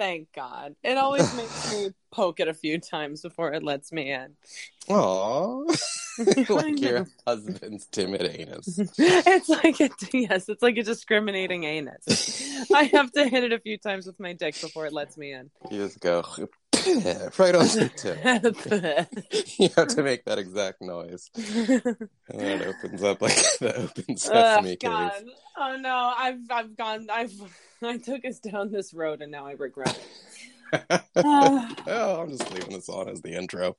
thank God. It always makes me poke it a few times before it lets me in. Aww. like your husband's timid anus. it's like a yes, it's like a discriminating anus. I have to hit it a few times with my dick before it lets me in. You just go right on the tip. you have to make that exact noise, and then it opens up like the open sesame God. cave. Oh no, I've I've gone I've I took us down this road and now I regret it. Oh, I'm just leaving this on as the intro.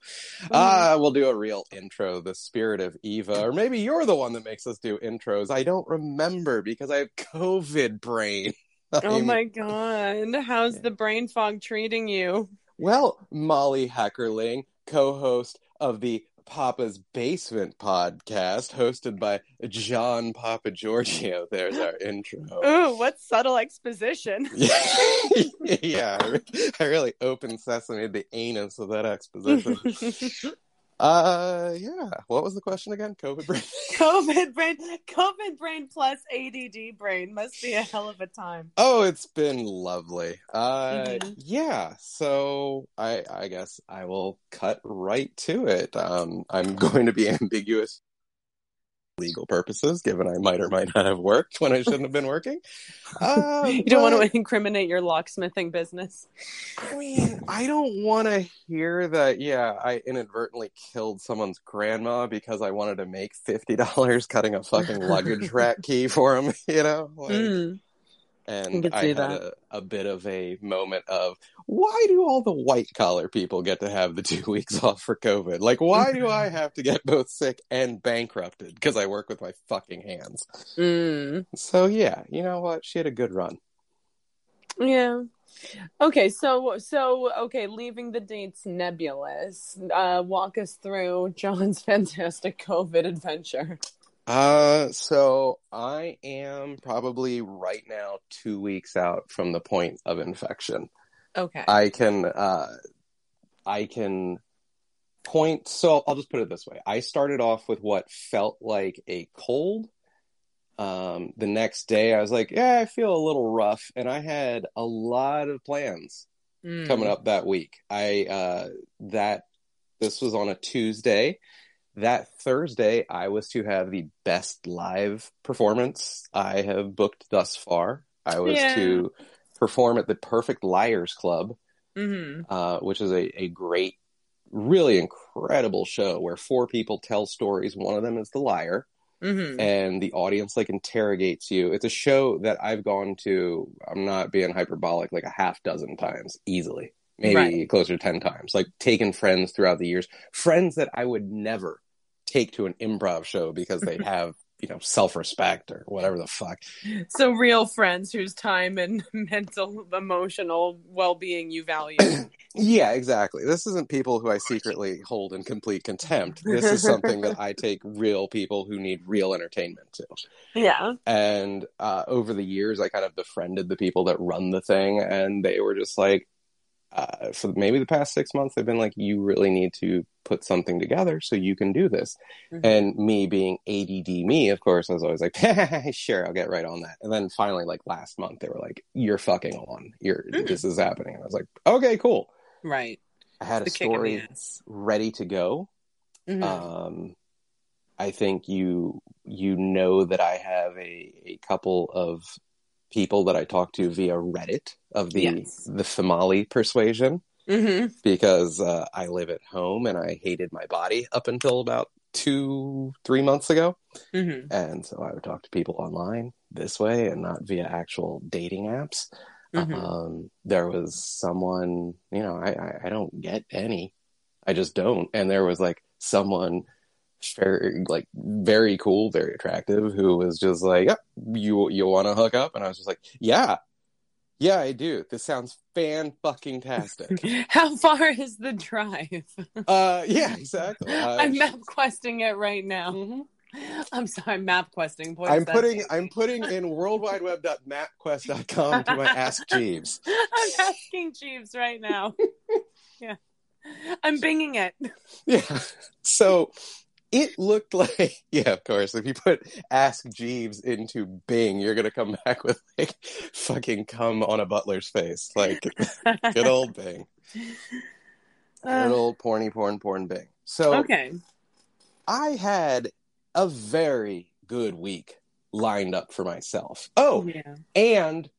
Ah, we'll do a real intro, the spirit of Eva, or maybe you're the one that makes us do intros. I don't remember because I have COVID brain. oh I'm- my god, how's the brain fog treating you? Well, Mollie Heckerling, co-host of the Papa's Basement podcast, hosted by John Papageorgiou. There's our intro. Ooh, what subtle exposition. yeah, I I really opened sesame the anus of that exposition. uh, yeah. What was the question again? COVID brain. COVID brain, COVID brain plus ADD brain must be a hell of a time. Oh, it's been lovely. Uh, Mhm. yeah. So I, I guess I will cut right to it. Um, I'm going to be ambiguous legal purposes, given I might or might not have worked when I shouldn't have been working. Uh, You don't but- want to incriminate your locksmithing business. I mean, I don't want to hear that. Yeah, I inadvertently killed someone's grandma because I wanted to make fifty dollars cutting a fucking luggage rack key for him. You know, like, Mm. And I had a, a bit of a moment of why do all the white collar people get to have the two weeks off for COVID? Like, why do I have to get both sick and bankrupted because I work with my fucking hands? Mm. So yeah, you know what? She had a good run. Yeah. Okay, so so okay, leaving the dates nebulous. Uh, walk us through John's fantastic COVID adventure. Uh, so I am probably right now two weeks out from the point of infection. Okay. I can, uh, I can point. So I'll just put it this way. I started off with what felt like a cold. Um, the next day I was like, yeah, I feel a little rough. And I had a lot of plans Mm. coming up that week. I uh that this was on a Tuesday. That Thursday I was to have the best live performance I have booked thus far. I was Yeah. to perform at the Perfect Liars Club, Mhm. uh, which is a, a great, really incredible show where four people tell stories. One of them is the liar Mhm. and the audience like interrogates you. It's a show that I've gone to, I'm not being hyperbolic, like a half dozen times easily, maybe Right. closer to 10 times. Like taken friends throughout the years, friends that I would never take to an improv show because they have, you know, self respect or whatever the fuck. So real friends whose time and mental, emotional well-being you value. Yeah, exactly. This isn't people who I secretly hold in complete contempt. This is something that I take real people who need real entertainment to. yeah. And uh, over the years, I kind of befriended the people that run the thing, and they were just like, uh, for maybe the past six months, they've been like, you really need to put something together so you can do this. Mhm. And me being ADD me, of course, I was always like, sure, I'll get right on that. And then finally, like last month, they were like, you're fucking on. You're Mm. this is happening. And I was like, okay, cool. Right. I had a in the story ready to go. Mhm. Um, I think you you know that I have a, a couple of people that I talk to via Reddit of the Yes. the Famali persuasion Mhm. because uh, I live at home and I hated my body up until about two three months ago, Mhm. and so I would talk to people online this way and not via actual dating apps. Mhm. Um, there was someone, you know, I, I, I don't get any. I just don't. And there was like someone very, like very cool, very attractive who was just like, yep, you, you want to hook up? And I was just like, yeah, yeah, I do. This sounds fan fucking tastic. How far is the drive? uh, yeah, exactly. Uh, I'm map questing it right now. mhm. I'm sorry, map questing. Boy, I'm putting, fancy. I'm putting in worldwideweb.mapquest.com to my Ask Jeeves. I'm asking Jeeves right now. yeah. I'm binging it. Yeah. So it looked like yeah, of course. If you put Ask Jeeves into Bing, you're gonna come back with like fucking come on a butler's face, like good old Bing, Uh, good old porny porn porn Bing. So okay. I had a very good week lined up for myself. Oh, Yeah. and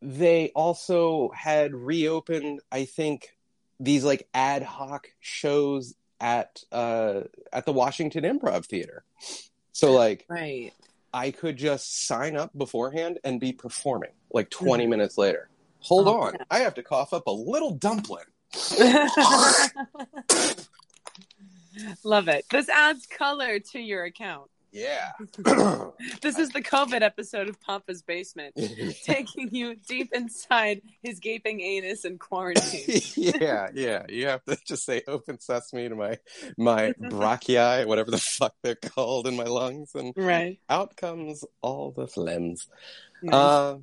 they also had reopened i think these like ad hoc shows at uh at the washington improv theater so like Right. i could just sign up beforehand and be performing like 20 minutes later hold Oh, on yeah. i have to cough up a little dumpling Love it. This adds color to your account. Yeah This is the COVID episode of Papa's Basement, taking you deep inside his gaping anus in quarantine. yeah, yeah. You have to just say "open sesame" to my my bronchi, whatever the fuck they're called in my lungs, and right. out comes all the phlegms. Nice. Uh,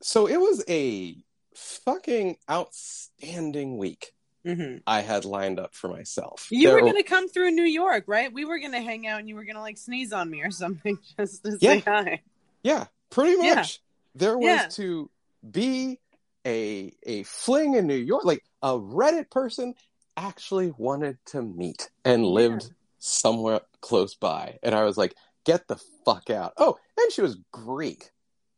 so it was a fucking outstanding week Mhm. I had lined up for myself. You There were gonna come through New York, right? We were gonna hang out, and you were gonna like sneeze on me or something just to Yeah. say hi. yeah, pretty Yeah. much. There was Yeah. to be a a fling in New York, like a Reddit person actually wanted to meet and lived somewhere close by, and I was like, "Get the fuck out!" Oh, and she was Greek.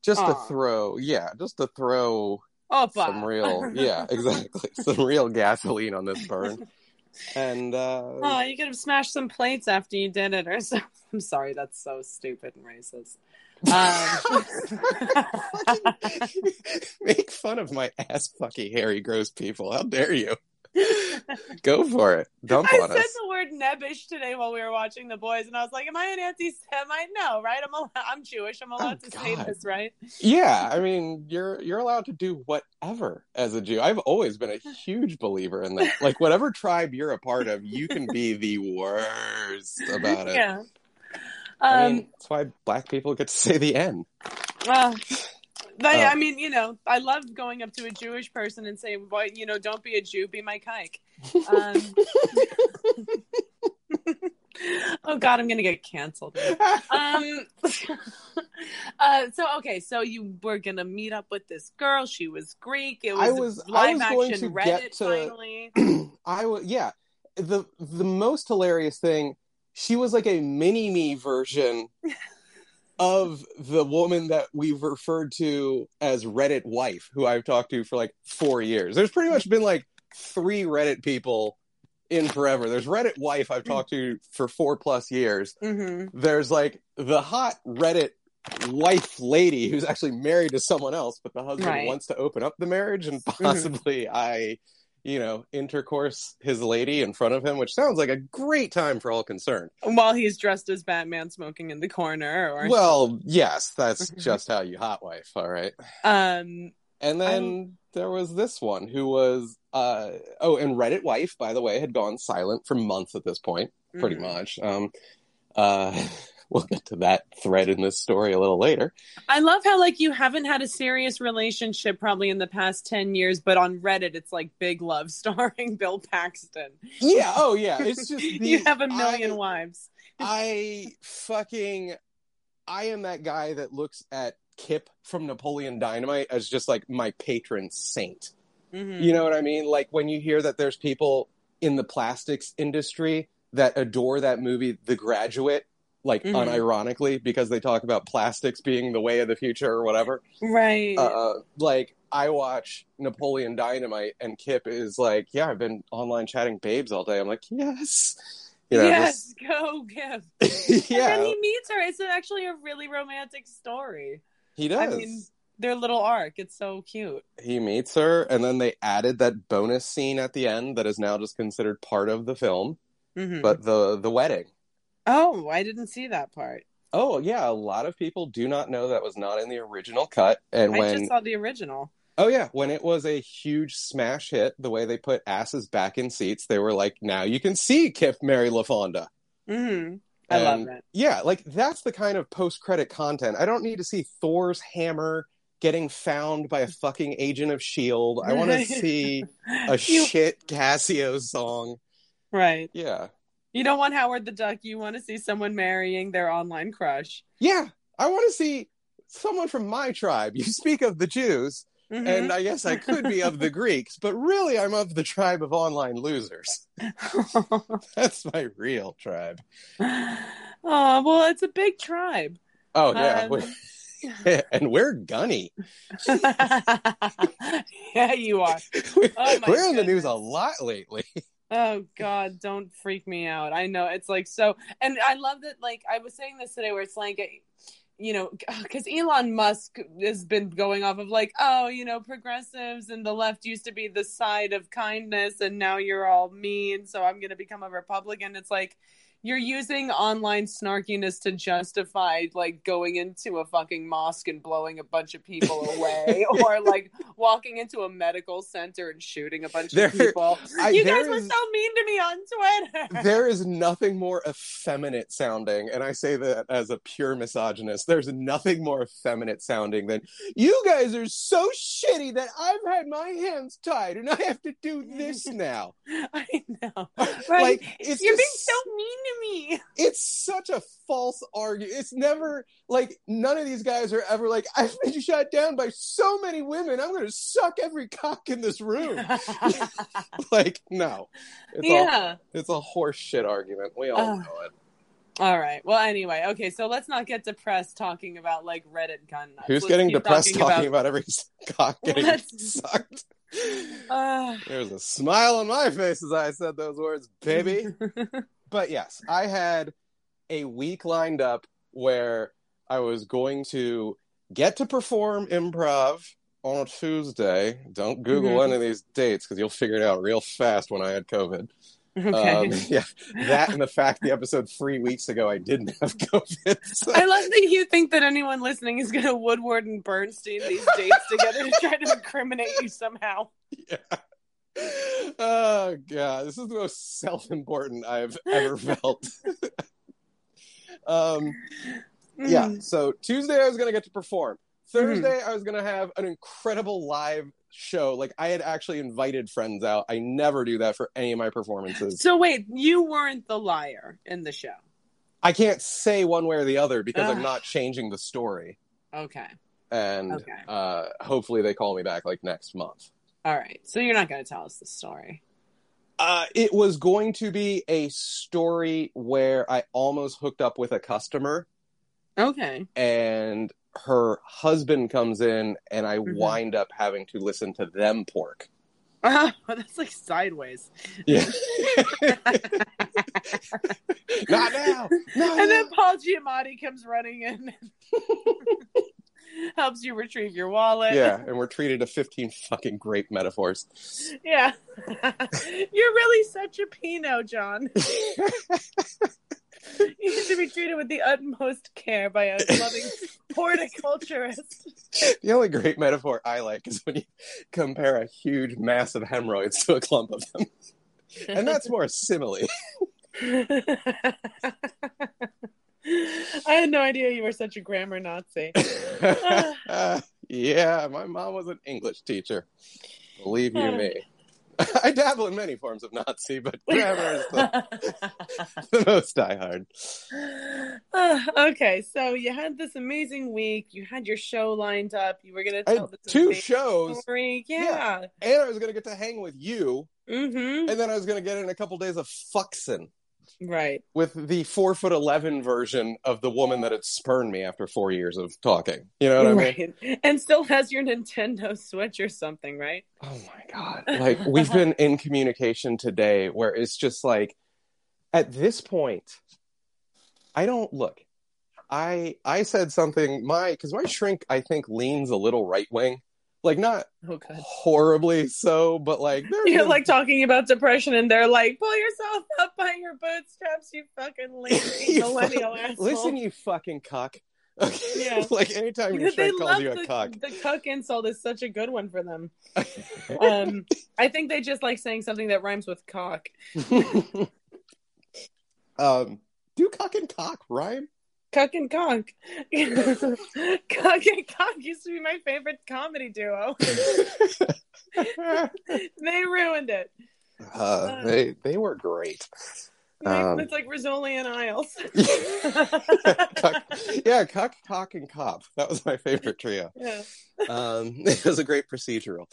Just to throw, yeah, just to throw Opa. some real yeah exactly some real gasoline on this burn and uh Oh, you could have smashed some plates after you did it, or something. I'm sorry, that's so stupid and racist. Um, make fun of my ass fucking hairy gross people how dare you go for it dump I on said us the word nebbish today while we were watching The Boys, and I was like, "Am I an anti-Semite? No, right? I'm al- I'm Jewish. I'm allowed Oh, to say this, right? yeah i mean you're you're allowed to do whatever as a jew i've always been a huge believer in that like whatever tribe you're a part of you can be the worst about it Yeah. i Um. mean that's why black people get to say the n well, Uh, I mean, you know, I love going up to a Jewish person and saying, "Boy, you know, don't be a Jew, be my kike." Um, oh God, I'm gonna get canceled. um uh so okay so you were gonna meet up with this girl she was greek it was, I was- I live was going action to reddit get to- finally I was yeah. The the most hilarious thing, she was like a mini me version of the woman that we've referred to as Reddit wife, who I've talked to for like four years. There's pretty much been like three Reddit people in forever. There's Reddit wife I've talked to for four plus years. hmm There's like the hot Reddit wife lady who's actually married to someone else, but the husband Right. wants to open up the marriage and possibly I, you know, intercourse his lady in front of him, which sounds like a great time for all concerned. while he's dressed as batman smoking in the corner or Well, yes, that's just how you hot wife, all right. um And then there was this one who was uh oh, and Reddit wife, by the way, had gone silent for months at this point, pretty mhm. much. Um uh we'll get to that thread in this story a little later. i love how like you haven't had a serious relationship probably in the past 10 years but on reddit it's like big love starring bill paxton Yeah, oh yeah. It's just the, you have a million I, wives I fucking I am that guy that looks at Kip from Napoleon Dynamite as just like my patron saint. Mhm. You know what I mean? Like when you hear that there's people in the plastics industry that adore that movie The Graduate like Mhm. unironically because they talk about plastics being the way of the future or whatever. right Uh like I watch Napoleon Dynamite and Kip is like, "Yeah, I've been online chatting babes all day." I'm like, "Yes." You know, yes go give just- And then he meets her. It's actually a really romantic story. He does. I mean, their little arc. It's so cute. he meets her, and then they added that bonus scene at the end that is now just considered part of the film. Mhm. But the the wedding. Oh, I didn't see that part. Oh yeah, a lot of people do not know that was not in the original cut. And I when just saw the original. oh yeah, when it was a huge smash hit, the way they put asses back in seats, they were like, now you can see Kip marry LaFawnduh. hmm I love And, that. Yeah, like that's the kind of post credit content. I don't need to see Thor's hammer getting found by a fucking agent of Shield. I want to see a You- shit Casio song. right. Yeah. You don't want Howard the Duck. You want to see someone marrying their online crush. Yeah, I want to see someone from my tribe. You speak of the Jews, Mhm. and I guess I could be of the Greeks, but really I'm of the tribe of online losers. That's my real tribe. oh well, it's a big tribe. Oh yeah, Um, and we're gunny. yeah, you are. Oh, my we're in the news a lot lately. Oh God, don't freak me out. I know it's like so, and I love that. Like I was saying this today, where it's like, you know, because Elon Musk has been going off of like, oh, you know, progressives and the left used to be the side of kindness, and now you're all mean, so I'm going to become a Republican. It's like you're using online snarkiness to justify like going into a fucking mosque and blowing a bunch of people away, or like walking into a medical center and shooting a bunch There- of people. I- you guys were so mean to me on Twitter. there is nothing more effeminate sounding, and I say that as a pure misogynist. There's nothing more effeminate sounding than you guys are so shitty that I've had my hands tied and I have to do this now. I know. Like Right? it's You're being so mean to me. it's such a false argument. It's never like none of these guys are ever like I've been shot down by so many women. I'm going to suck every cock in this room. like no, it's all yeah. it's a horse shit argument. We all Ugh. know it. All right. Well, anyway, okay. So let's not get depressed talking about like Reddit gun nuts. Who's Let's getting depressed talking about, every cock getting Let's- sucked? Uh, There's a smile on my face as I said those words, baby. But yes, I had a week lined up where I was going to get to perform improv on a Tuesday. Don't Google Mhm. any of these dates because you'll figure it out real fast when I had COVID. okay. Um, yeah, that and the fact the episode three weeks ago I didn't have COVID. So- I love that you think that anyone listening is going to Woodward and Bernstein these dates together to try to incriminate you somehow. oh god, this is the most self-important I've ever felt. um, yeah. Mm. So Tuesday I was gonna get to perform. Thursday Mm-hmm. I was gonna have an incredible live show. Like I had actually invited friends out. I never do that for any of my performances. So wait, you weren't the liar in the show. I can't say one way or the other because I'm not changing the story. Okay. And Okay. uh, hopefully they call me back like next month. All right. So you're not going to tell us the story. Uh, it was going to be a story where I almost hooked up with a customer Okay. and her husband comes in and I Mhm. wind up having to listen to them pork. Ah, that's like sideways. Yeah. Not now. Not and then. Paul Giamatti comes running in helps you retrieve your wallet. Yeah, and we're treated to 15 fucking great metaphors. Yeah. You're really such a Pinot, John. You need to be treated with the utmost care by a loving horticulturist. the only great metaphor I like is when you compare a huge mass of hemorrhoids to a clump of them. And that's more a simile. I had no idea you were such a grammar Nazi. Yeah, my mom was an English teacher. Believe you me. I dabble in many forms of Nazi, but grammar is the, the most diehard. Uh, okay, so you had this amazing week. You had your show lined up. You were going to tell two shows, story. Yeah. and I was going to get to hang with you, Mm-hmm. and then I was going to get in a couple days of fuxing Right. with the four foot eleven version of the woman that had spurned me after four years of talking. You know what I mean? And still has your Nintendo Switch or something, right? Oh my god! Like we've been in communication today, where it's just like, at this point, I don't look. I I said something. My because my shrink I think leans a little right wing, like not Oh, horribly so, but like there's You're like talking about depression, and they're like, "Pull yourself up by your bootstraps, you fucking lazy You millennial fuck- asshole." Listen, you fucking cuck. Okay? Yeah. like anytime your they shrink calls you a the, cuck. the cuck insult is such a good one for them. Um, I think they just like saying something that rhymes with cock. um, do cuck and cock rhyme? Cuck and cock. cuck and Conk used to be my favorite comedy duo. they ruined it. Uh, they they were great. Um, it's like Rizzoli and Isles. Cuck- yeah, Cuck, Cock, and Cop. That was my favorite trio. yeah. Um, it was a great procedural.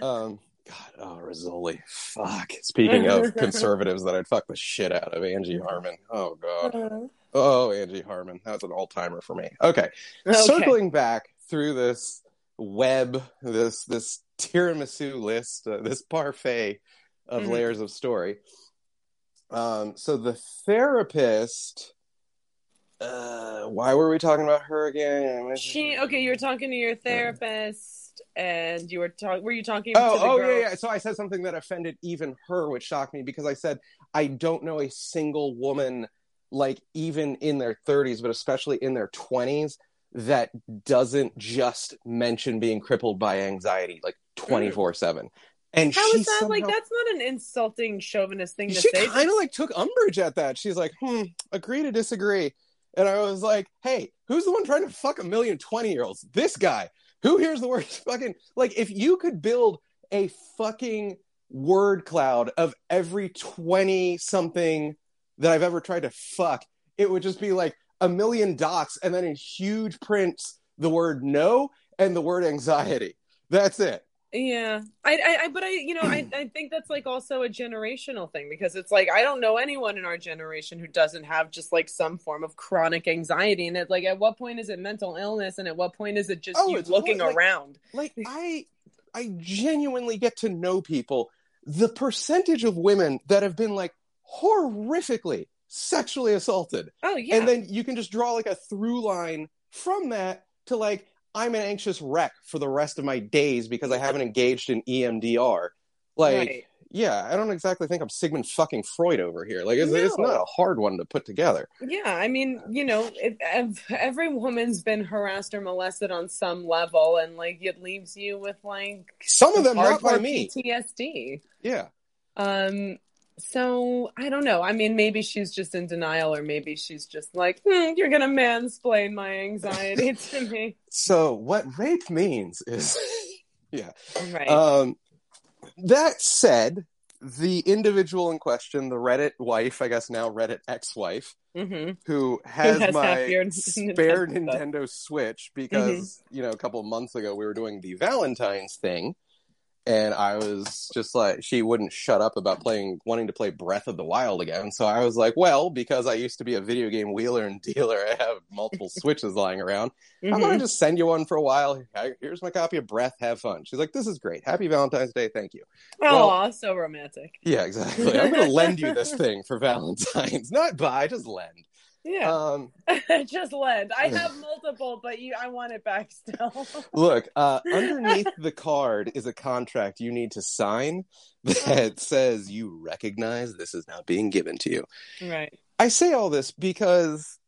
Um, God, oh, Rizzoli. Fuck. Speaking of conservatives that I'd fuck the shit out of, Angie Harmon. Oh, God. Uh, Oh, Angie Harmon. That's an all timer for me. Okay. okay. Circling back through this web, this this tiramisu list, uh, this parfait of Mhm. layers of story. Um, so the therapist. Uh, why were we talking about her again? She okay. You were talking to your therapist, and you were talking. Were you talking? to Oh, the oh girl? yeah, yeah. So I said something that offended even her, which shocked me because I said I don't know a single woman, like even in their 30s, but especially in their 20s, that doesn't just mention being crippled by anxiety like 24 seven. And How she is that? Like that's not an insulting chauvinist thing to she say. kind of like took umbrage at that. She's like, hmm, agree to disagree. And I was like, hey, who's the one trying to fuck a million 20 year olds? This guy. Who hears the word fucking? Like, if you could build a fucking word cloud of every 20 something that I've ever tried to fuck, it would just be like a million dots and then in huge prints, the word no and the word anxiety. That's it. Yeah, I, I, I but I, you know, I, I think that's like also a generational thing because it's like I don't know anyone in our generation who doesn't have just like some form of chronic anxiety, and it's like at what point is it mental illness, and at what point is it just Oh, you looking like- around? like i i genuinely get to know people. The percentage of women that have been like horrifically sexually assaulted. Oh yeah, and then you can just draw like a through line from that to like i'm an anxious wreck for the rest of my days because i haven't engaged in emdr like Right. yeah i don't exactly think i'm sigmund fucking freud over here. Like it's, it's not a hard one to put together. Yeah, I mean, you know, if every woman's been harassed or molested on some level, and like it leaves you with like some of them not by me. PTSD. yeah. Um, so I don't know. I mean, maybe she's just in denial, or maybe she's just like, hmm, "You're gonna mansplain my anxiety to me." so what rape means is yeah Right. Um, that said, the individual in question, the Reddit wife, I guess now Reddit ex-wife, hmm who has, has my your spare Nintendo Switch because you know a couple of months ago we were doing the Valentine's thing, and I was just like she wouldn't shut up about playing wanting to play Breath of the Wild again. So I was like, well, because I used to be a video game wheeler and dealer, I have multiple Switches lying around. How about I Mhm. just send you one for a while? Here's my copy of Breath. Have fun. She's like, this is great. Happy Valentine's Day. Thank you. Aw, so romantic. Yeah, exactly. I'm going to lend you this thing for Valentine's. Not buy, just lend. Yeah, Um, just lend. I have multiple, but you, I want it back still. look, uh, underneath the card is a contract you need to sign that says you recognize this is now being given to you. right. I say all this because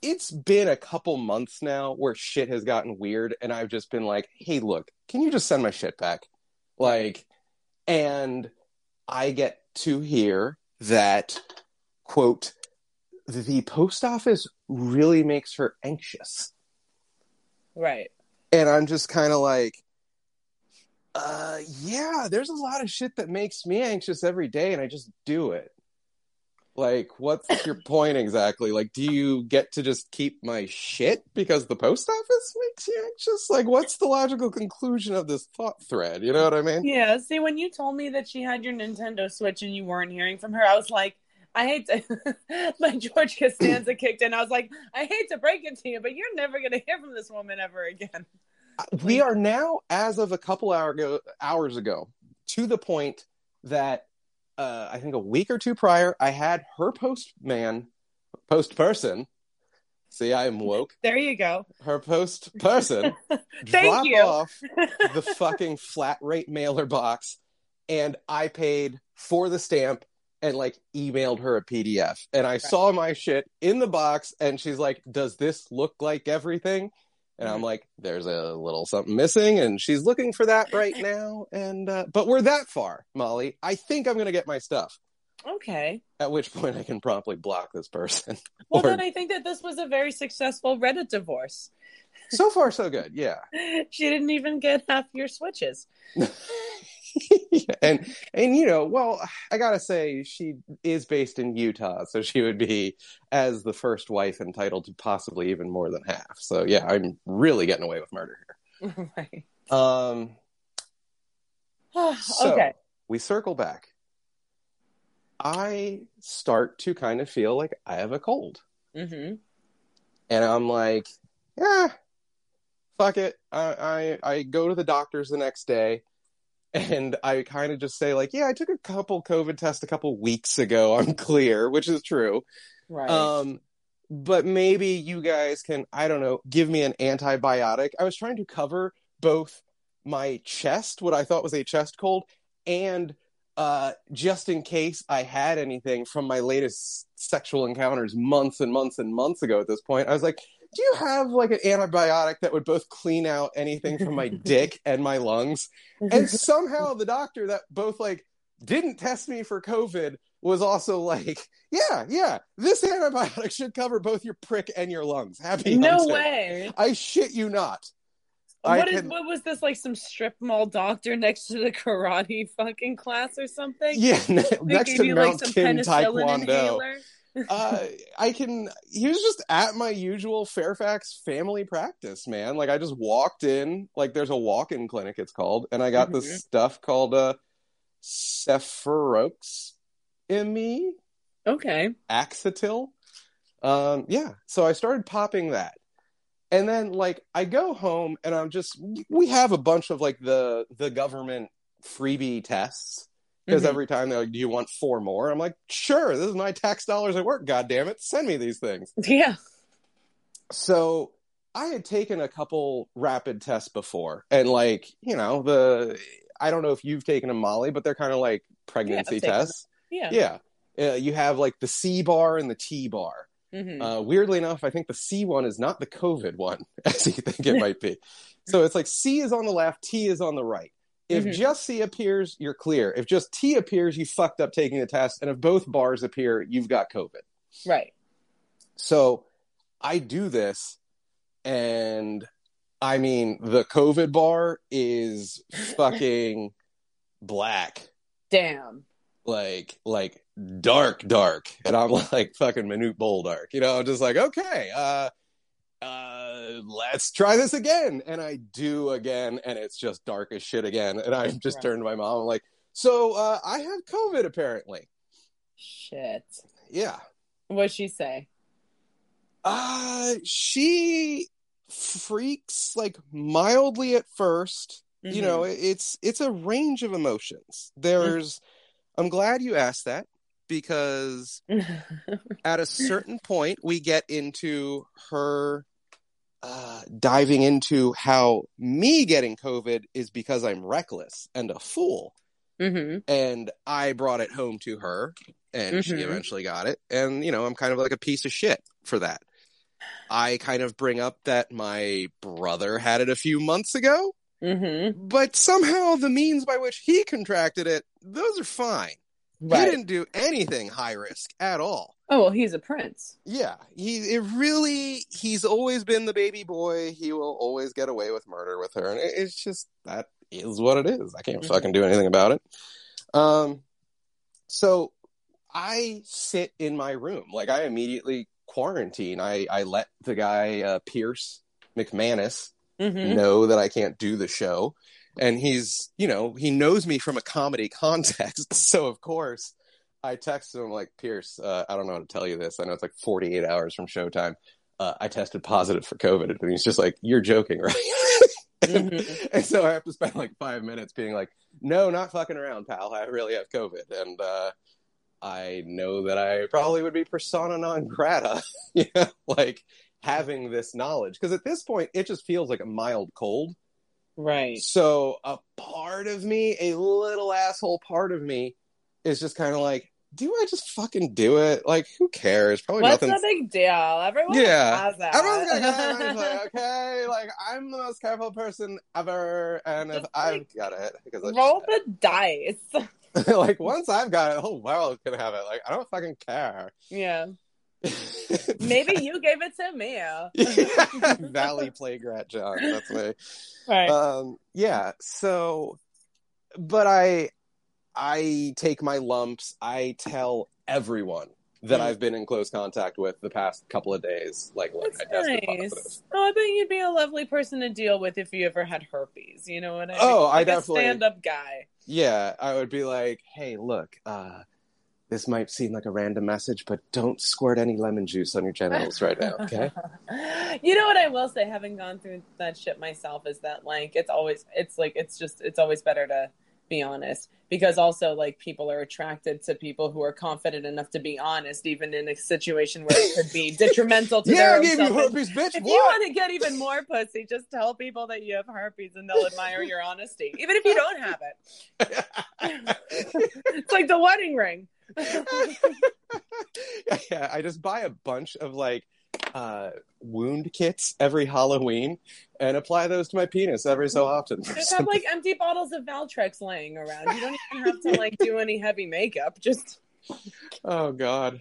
it's been a couple months now where shit has gotten weird, and I've just been like, hey, look, can you just send my shit back? Like, and I get to hear that, quote, the post office really makes her anxious. Right. And I'm just kind of like, uh, yeah, there's a lot of shit that makes me anxious every day, and I just do it. Like, what's your point exactly? Like, do you get to just keep my shit because the post office makes you anxious? Like, what's the logical conclusion of this thought thread? You know what I mean? Yeah. See, when you told me that she had your Nintendo Switch and you weren't hearing from her, I was like, I hate to. like George Costanza kicked in. I was like, I hate to break it to you, but you're never going to hear from this woman ever again. we are now, as of a couple hour ago, hours ago, to the point that uh, I think a week or two prior, I had her postman, post person. See, I am woke. There you go. Her post person Thank drop you. off the fucking flat rate mailer box, and I paid for the stamp and like emailed her a PDF. And I saw my shit in the box, and she's like, "Does this look like everything?" And I'm Mhm. like, "There's a little something missing," and she's looking for that right now. And uh, but we're that far, Mollie. I think I'm gonna get my stuff. Okay. At which point, I can promptly block this person. Well, Or- then I think that this was a very successful Reddit divorce. so far, so good. Yeah. She didn't even get half your switches. and and you know, well, I gotta say she is based in Utah, so she would be as the first wife entitled to possibly even more than half. So yeah, I'm really getting away with murder here. right. Um, so okay. we circle back. I start to kind of feel like I have a cold. Mm-hmm. and I'm like, yeah, fuck it. I, I I go to the doctors the next day, and I kind of just say like, yeah, I took a couple COVID tests a couple weeks ago. I'm clear, which is true. Right. Um, but maybe you guys can, I don't know, give me an antibiotic. I was trying to cover both my chest, what I thought was a chest cold, and uh, just in case I had anything from my latest sexual encounters months and months and months ago at this point. I was like, do you have like an antibiotic that would both clean out anything from my dick and my lungs? And somehow the doctor that both like didn't test me for COVID was also like, yeah, yeah, this antibiotic should cover both your prick and your lungs. Happy no way. I shit you not. What is can- what was this like some strip mall doctor next to the karate fucking class or something? Yeah, ne- next to you, Mount some Kim Taekwondo. inhaler? Uh, I can. He was just at my usual Fairfax family practice, man. Like I just walked in, like there's a walk-in clinic, it's called, and I got this stuff called uh, Cepharox me Okay. Axetil. Um, yeah, so I started popping that, and then like I go home and I'm just we have a bunch of like the the government freebie tests because Mhm. every time they're like, "Do you want four more?" I'm like, "Sure, this is my tax dollars at work. God damn it, send me these things." Yeah. So I had taken a couple rapid tests before, and like you know the I don't know if you've taken a Molly, but they're kind of like pregnancy them. tests. Yeah. Yeah, uh, you have like the C bar and the T bar. Mhm. Uh, weirdly enough, I think the C one is not the COVID one, as you think it might be. So it's like C is on the left, T is on the right. If Mhm. just C appears, you're clear. If just T appears, you fucked up taking the test. And if both bars appear, you've got COVID. Right. So I do this, and I mean, the COVID bar is fucking black. Damn. like like dark dark and i'm like fucking minute bowl dark you know i'm just like okay uh uh let's try this again and i do again and it's just dark as shit again and i just Right. turned to my mom I'm like so uh i have covid apparently Shit. yeah What'd she say? uh she freaks like mildly at 1st you Mhm. know it's it's a range of emotions there's i'm glad you asked that because at a certain point we get into her uh, diving into how me getting covid is because i'm reckless and a fool Mhm. and i brought it home to her and she Mhm. eventually got it and you know i'm kind of like a piece of shit for that i kind of bring up that my brother had it a few months ago Mhm. but somehow the means by which he contracted it those are fine he didn't do anything high risk at all. Oh well, he's a prince. Yeah, he it really he's always been the baby boy. He will always get away with murder with her, and it, it's just that is what it is. I can't Mhm. fucking do anything about it. Um, so I sit in my room, like I immediately quarantine. I I let the guy uh, Pierce McManus Mhm. know that I can't do the show. And he's, you know, he knows me from a comedy context. So, of course, I texted him, like, Pierce, uh, I don't know how to tell you this. I know it's like 48 hours from showtime. Uh, I tested positive for COVID. And he's just like, You're joking, right? and, Mhm. and so I have to spend like five minutes being like, No, not fucking around, pal. I really have COVID. And, uh, I know that I probably would be persona non grata, you know, like having this knowledge. Because at this point, it just feels like a mild cold. Right. So a part of me, a little asshole part of me, is just kind of like, do I just fucking do it? Like, who cares? Probably What's nothing. the big deal? Everyone Yeah. has that. Everyone's gonna like, okay, like I'm the most careful person ever, and if Just, I've like, got it, because I Roll the dice. like once I've got it, the whole world can have it. Like I don't fucking care. Yeah. Maybe you gave it to me. Valley Plague Rat John. That's me. Right. Um, yeah. So but I I take my lumps. I tell everyone that Mm. I've been in close contact with the past couple of days. Like, That's I nice. Oh, I bet you'd be a lovely person to deal with if you ever had herpes. You know what I mean? Oh, I like definitely- stand-up guy. Yeah, I would be like, hey, look, uh, this might seem like a random message, but don't squirt any lemon juice on your genitals right now, okay? you know what I will say, having gone through that shit myself, is that like it's always it's like it's just it's always better to be honest because also like people are attracted to people who are confident enough to be honest, even in a situation where it could be detrimental to yeah, their I own gave you self- herpes, bitch. If you want to get even more pussy, just tell people that you have herpes and they'll admire your honesty, even if you don't have it. It's like the wedding ring. yeah, I just buy a bunch of like uh, wound kits every Halloween and apply those to my penis every so often. Just have like empty bottles of Valtrex laying around. You don't even have to like do any heavy makeup. Just oh God.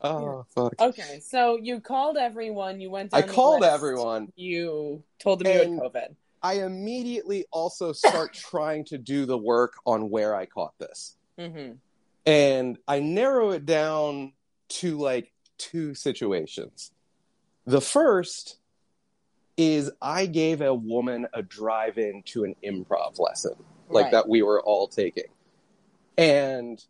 Oh fuck. okay. So you called everyone. You went. I the called list. everyone. You told them you had COVID. I immediately also start trying to do the work on where I caught this. hmm And I narrow it down to like two situations. The first is I gave a woman a drive in to an improv lesson, like Right. that we were all taking. And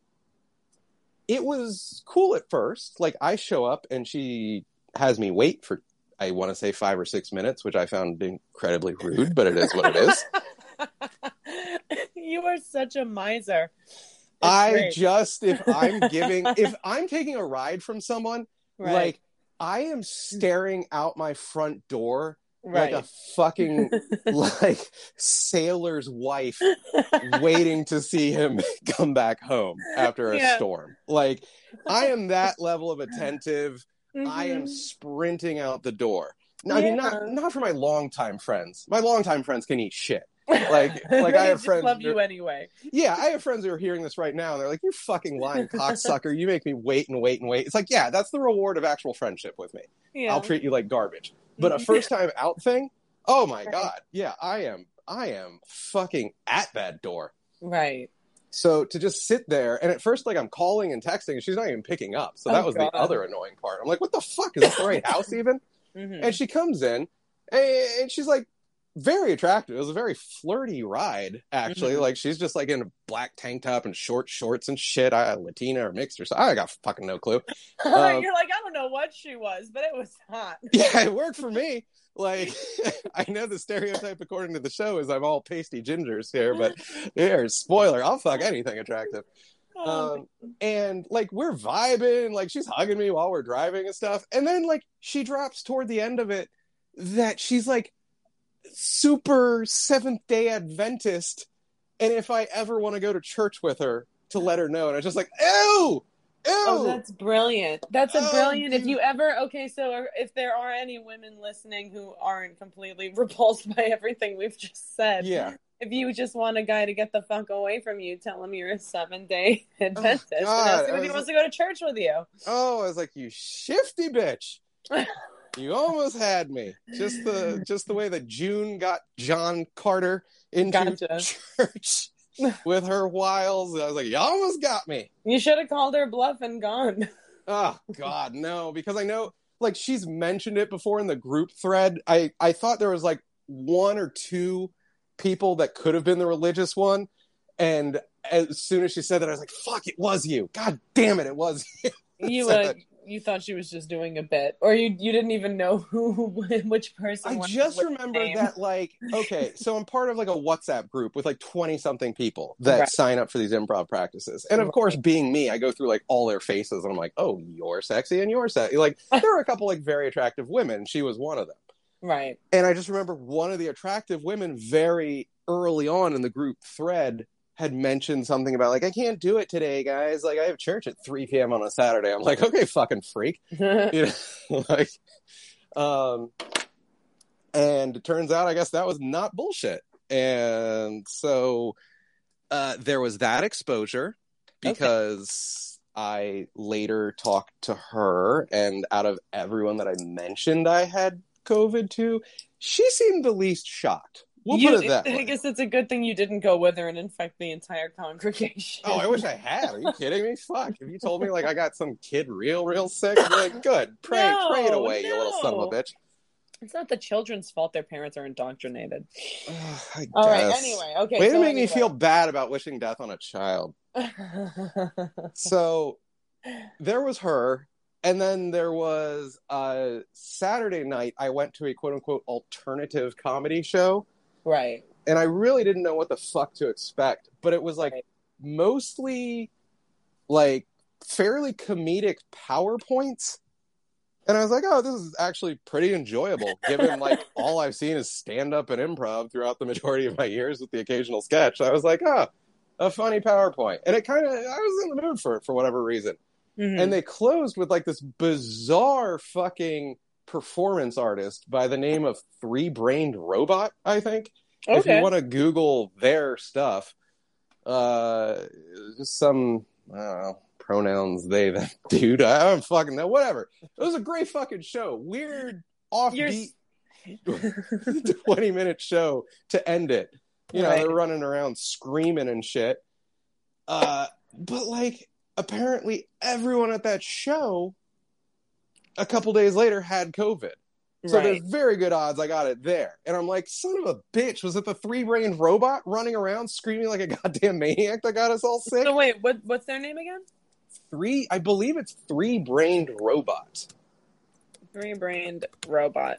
it was cool at first. Like I show up and she has me wait for I want to say 5 or 6 minutes, which I found incredibly rude, but it is what it is. you are such a miser. I great. just if I'm giving if I'm taking a ride from someone, Right. like I am staring out my front door right. like a fucking like sailor's wife waiting to see him come back home after a Yeah. storm. Like I am that level of attentive. I am Mhm. sprinting out the door. I mean not not for my longtime friends. My longtime friends can eat shit. Like- like I have friends Love you anyway. Yeah, I have friends who are hearing this right now and they're like, You fucking lying cocksucker, you make me wait and wait and wait. It's like, yeah, that's the reward of actual friendship with me. Yeah. I'll treat you like garbage. But a first time out thing, oh my Right. god, yeah, I am, I am fucking at that door. right. So to just sit there, and at first, like I'm calling and texting, and she's not even picking up. So that Oh, was God. the other annoying part. I'm like, what the fuck is this the right house even? Mhm. And she comes in, and she's like very attractive. It was a very flirty ride, actually. Mhm. Like she's just like in a black tank top and short shorts and shit. I Latina or mixed or something. I got fucking no clue. Um, You're like, I don't know what she was, but it was hot. Yeah, it worked for me. Like, I know the stereotype according to the show is I'm all pasty gingers here, but here's spoiler: I'll fuck anything attractive. Oh, Um, and like we're vibing, like she's hugging me while we're driving and stuff, and then like she drops toward the end of it that she's like super Seventh Day Adventist, and if I ever want to go to church with her, to let her know, and I was just like, ew, ew. Oh, that's brilliant. That's a Oh, brilliant. If you ever, okay, so if there are any women listening who aren't completely repulsed by everything we've just said, yeah. if you just want a guy to get the fuck away from you, tell him you're a seven day oh, Adventist and Oh, God, ask him if he was wants to go to church with you. Oh, I was like, you shifty bitch. you almost had me. Just the just the way that June got John Carter into Gotcha. church with her wiles. I was like, you almost got me. You should have called her bluff and gone. Oh God, no, because I know like she's mentioned it before in the group thread. I I thought there was like one or two people that could have been the religious one, and as soon as she said that, I was like, "Fuck, it was you! God damn it, it was you!" You uh. You thought she was just doing a bit, or you you didn't even know who which person. I just remember name. that, like, okay, so I'm part of like a WhatsApp group with like 20 something people that Right. sign up for these improv practices. And of course, being me, I go through like all their faces and I'm like, oh, you're sexy and you're sexy. Like, there were a couple like very attractive women. She was one of them. Right. And I just remember one of the attractive women very early on in the group thread had mentioned something about like, I can't do it today, guys. Like, I have church at 3 p.m. on a Saturday. I'm like, okay, fucking freak you know like um and it turns out i guess that was not bullshit and so uh there was that exposure because i later talked to her and out of everyone that i mentioned i had covid to she seemed the least shocked We'll You- put it that I way. guess it's a good thing you didn't go with her and infect the entire congregation. Oh, I wish I had. Are you kidding me? Fuck. If you told me like I got some kid real, real sick, like, good. Pray, pray it No, away, you little son of a bitch. It's not the children's fault their parents are indoctrinated. I All right. Anyway, okay. Way so to make me feel bad about wishing death on a child. So there was her, and then there was uh Saturday night. I went to a quote unquote alternative comedy show, right. and I really didn't know what the fuck to expect. But it was like Right. mostly like fairly comedic PowerPoints. And I was like, oh, this is actually pretty enjoyable, given like all I've seen is stand up and improv throughout the majority of my years with the occasional sketch. I was like, oh, a funny PowerPoint. And it kind of, I was in the mood for it for whatever reason. Mhm. And they closed with like this bizarre fucking performance artist by the name of Three Brained Robot, I think if you want to Google their stuff, uh, just some I don't know pronouns they them dude. I don't fucking know. Whatever. It was a great fucking show. Weird offbeat twenty minute show to end it. You know Right. they're running around screaming and shit. Uh, but like apparently everyone at that show a couple days later had COVID. So right. there's very good odds I got it there. And I'm like, son of a bitch, was it the three brained robot running around screaming like a goddamn maniac that got us all sick? So wait, what what's their name again? Three, I believe it's three brained robot. Three brained robot.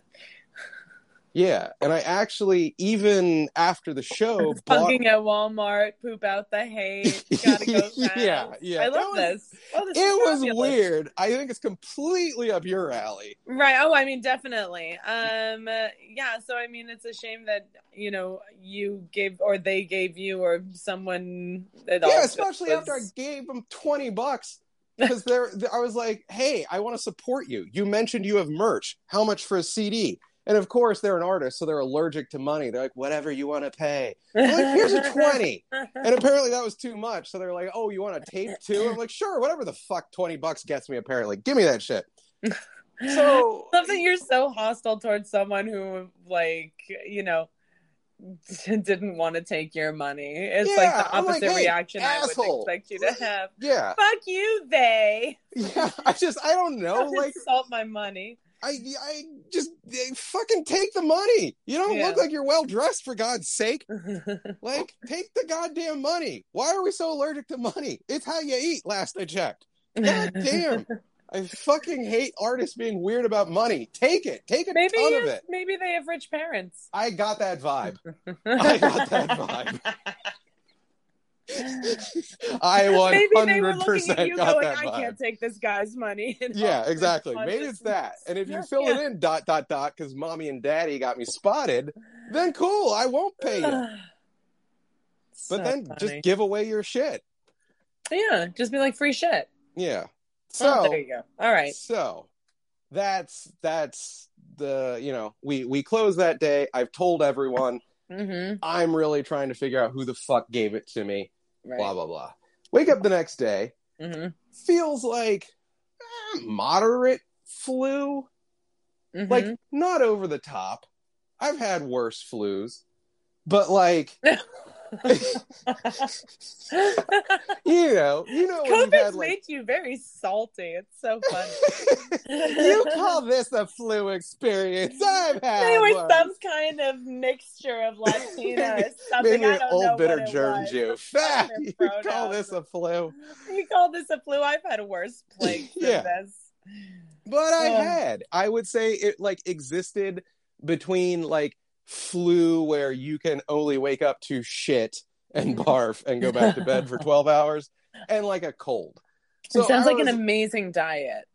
Yeah. And I actually, even after the show, bought. Fucking at Walmart, poop out the hate. Gotta go. Yeah, yeah. I love was- this. Oh, this It was weird. I think it's completely up your alley. Right. Oh, I mean, definitely. Um, uh, yeah. So, I mean, it's a shame that you know you gave or they gave you or someone. Yeah, especially after I gave them 20 bucks. Because there, I was like, hey, I want to support you. You mentioned you have merch. How much for a CD? And of course, they're an artist, so they're allergic to money. They're like, whatever you want to pay. I'm like, here's a 20. And apparently that was too much. So they're like, oh, you want a tape too? I'm like, sure, whatever the fuck 20 bucks gets me, apparently. Give me that shit. So, that you're so hostile towards someone who, like, you know, didn't want to take your money. It's like the I'm like, opposite hey, reaction I would expect you to have. yeah. Fuck you, they. Yeah. I just, I don't know. Like, insult my money. I, I just fucking take the money. You don't Yeah. look like you're well dressed, for God's sake. Like, take the goddamn money. Why are we so allergic to money? It's how you eat, last I checked. God damn. I fucking hate artists being weird about money. Take it. Take a Maybe ton of it. maybe they have rich parents. I got that vibe. I got that vibe. I Maybe they were looking at 100% got going, that "I vibe. can't take this guy's money." Yeah, exactly. Maybe it's that. And if you fill yeah. it in dot dot dot because mommy and daddy got me spotted, then cool. I won't pay you. But So then funny. just give away your shit. yeah, just be like free shit. Yeah. oh, So there you go. All right. so that's that's the you know we we close that day. I've told everyone. Mm-hmm. I'm really trying to figure out who the fuck gave it to me. Right. Blah blah blah. Wake up the next day. Mm-hmm. Feels like eh, moderate flu. Mm-hmm. Like not over the top. I've had worse flus. But like you know, you know COVID's had like made you very salty. It's so funny. you call this a flu experience? I've had Anyway, one. some kind of mixture of Latina or something. Maybe I an don't old know bitter germ. Jew. Fat. You call this a flu? You call this a flu? I've had worse plagues than Yeah. this. But I Um, had. I would say it like existed between like flu where you can only wake up to shit and mm-hmm. barf and go back to bed for 12 hours and like a cold. it sounds I like an amazing diet.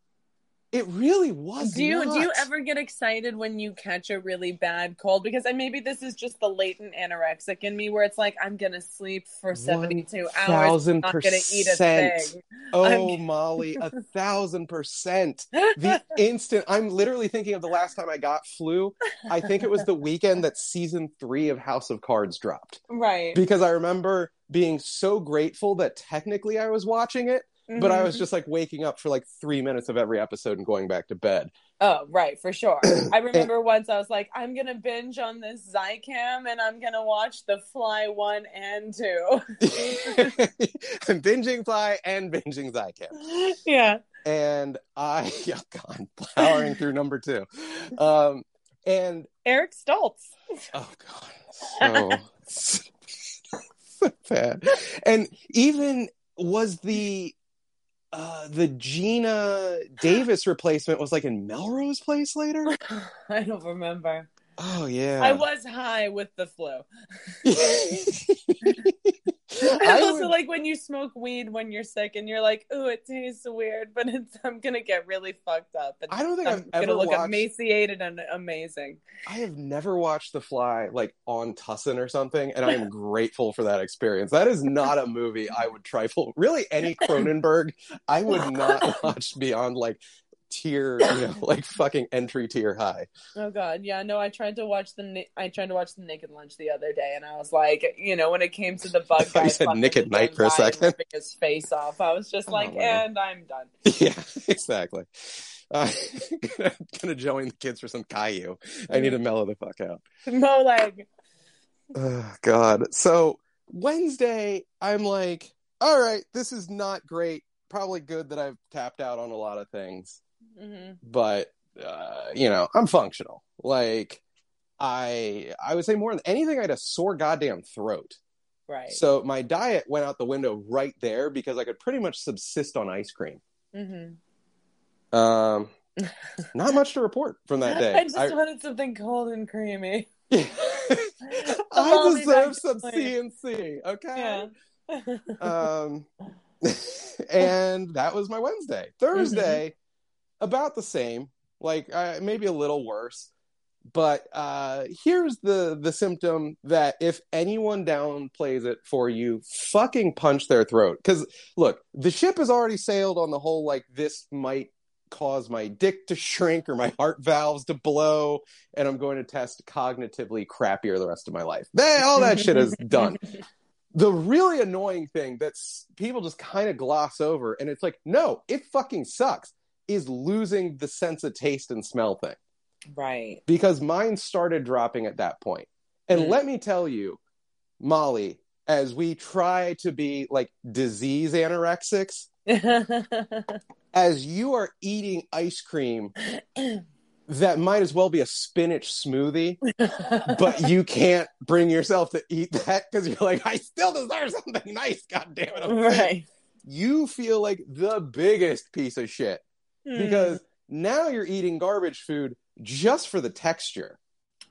It really was. Do you do you ever get excited when you catch a really bad cold? Because I, maybe this is just the latent anorexic in me, where it's like I'm gonna sleep for seventy two hours, I'm not gonna eat a thing. Oh, I'm- Mollie, a thousand percent. The instant I'm literally thinking of the last time I got flu. I think it was the weekend that season three of House of Cards dropped. right. because I remember being so grateful that technically I was watching it but I was Mhm. just like waking up for like three minutes of every episode and going back to bed. Oh, right, for sure. I remember once I was like, I'm gonna binge on this Zicam and I'm gonna watch The Fly one and two. I'm binging Fly and binging Zicam. yeah. And I, yeah, God, powering through number two. Um, and Eric Stoltz. oh God, so, so bad. And even was the uh the Geena Davis replacement was like in Melrose Place later? I don't remember. Oh yeah. I was high with the flu. I I also would- like when you smoke weed when you're sick and you're like, "Ooh, it tastes weird," but it's I'm gonna get really fucked up and I don't think I'm I've gonna look watched emaciated and amazing. I have never watched The Fly like on Tussin or something, and I am grateful for that experience. That is not a movie I would trifle. Really, any Cronenberg, I would not watch beyond like tier, you know, like fucking entry tier high. Oh god, yeah, no, I tried to watch the Na- I tried to watch the Naked Lunch the other day, and I was like, you know, when it came to the bug you guy said Naked Night for a second. his face off, I was just Oh, like, man. and I'm done. Yeah, exactly. Uh, gonna, gonna join the kids for some Caillou. I need to mellow the fuck out. No leg. Oh, God. So Wednesday, I'm like, all right, this is not great. Probably good that I've tapped out on a lot of things, hmm but uh, you know, I'm functional. Like, I I would say more than anything, I had a sore goddamn throat. Right. So my diet went out the window right there because I could pretty much subsist on ice cream. hmm Um, not much to report from that day. I just I- wanted something cold and creamy. I I'll deserve some. CNC, okay? Yeah. um and that was my wednesday thursday about the same like uh, maybe a little worse but uh here's the the symptom that if anyone downplays it for you fucking punch their throat. Because look the ship has already sailed on the whole like this might cause my dick to shrink or my heart valves to blow and i'm going to test cognitively crappier the rest of my life. That- all that shit is done. The really annoying thing that people just kind of gloss over and it's like no it fucking sucks is losing the sense of taste and smell thing right. because mine started dropping at that point. and Mm. let me tell you molly as we try to be like disease anorexics as you are eating ice cream that might as well be a spinach smoothie but you can't bring yourself to eat that because you're like, I still deserve something nice. God damn it. I'm sick." right. You feel like the biggest piece of shit Hmm. because now you're eating garbage food just for the texture.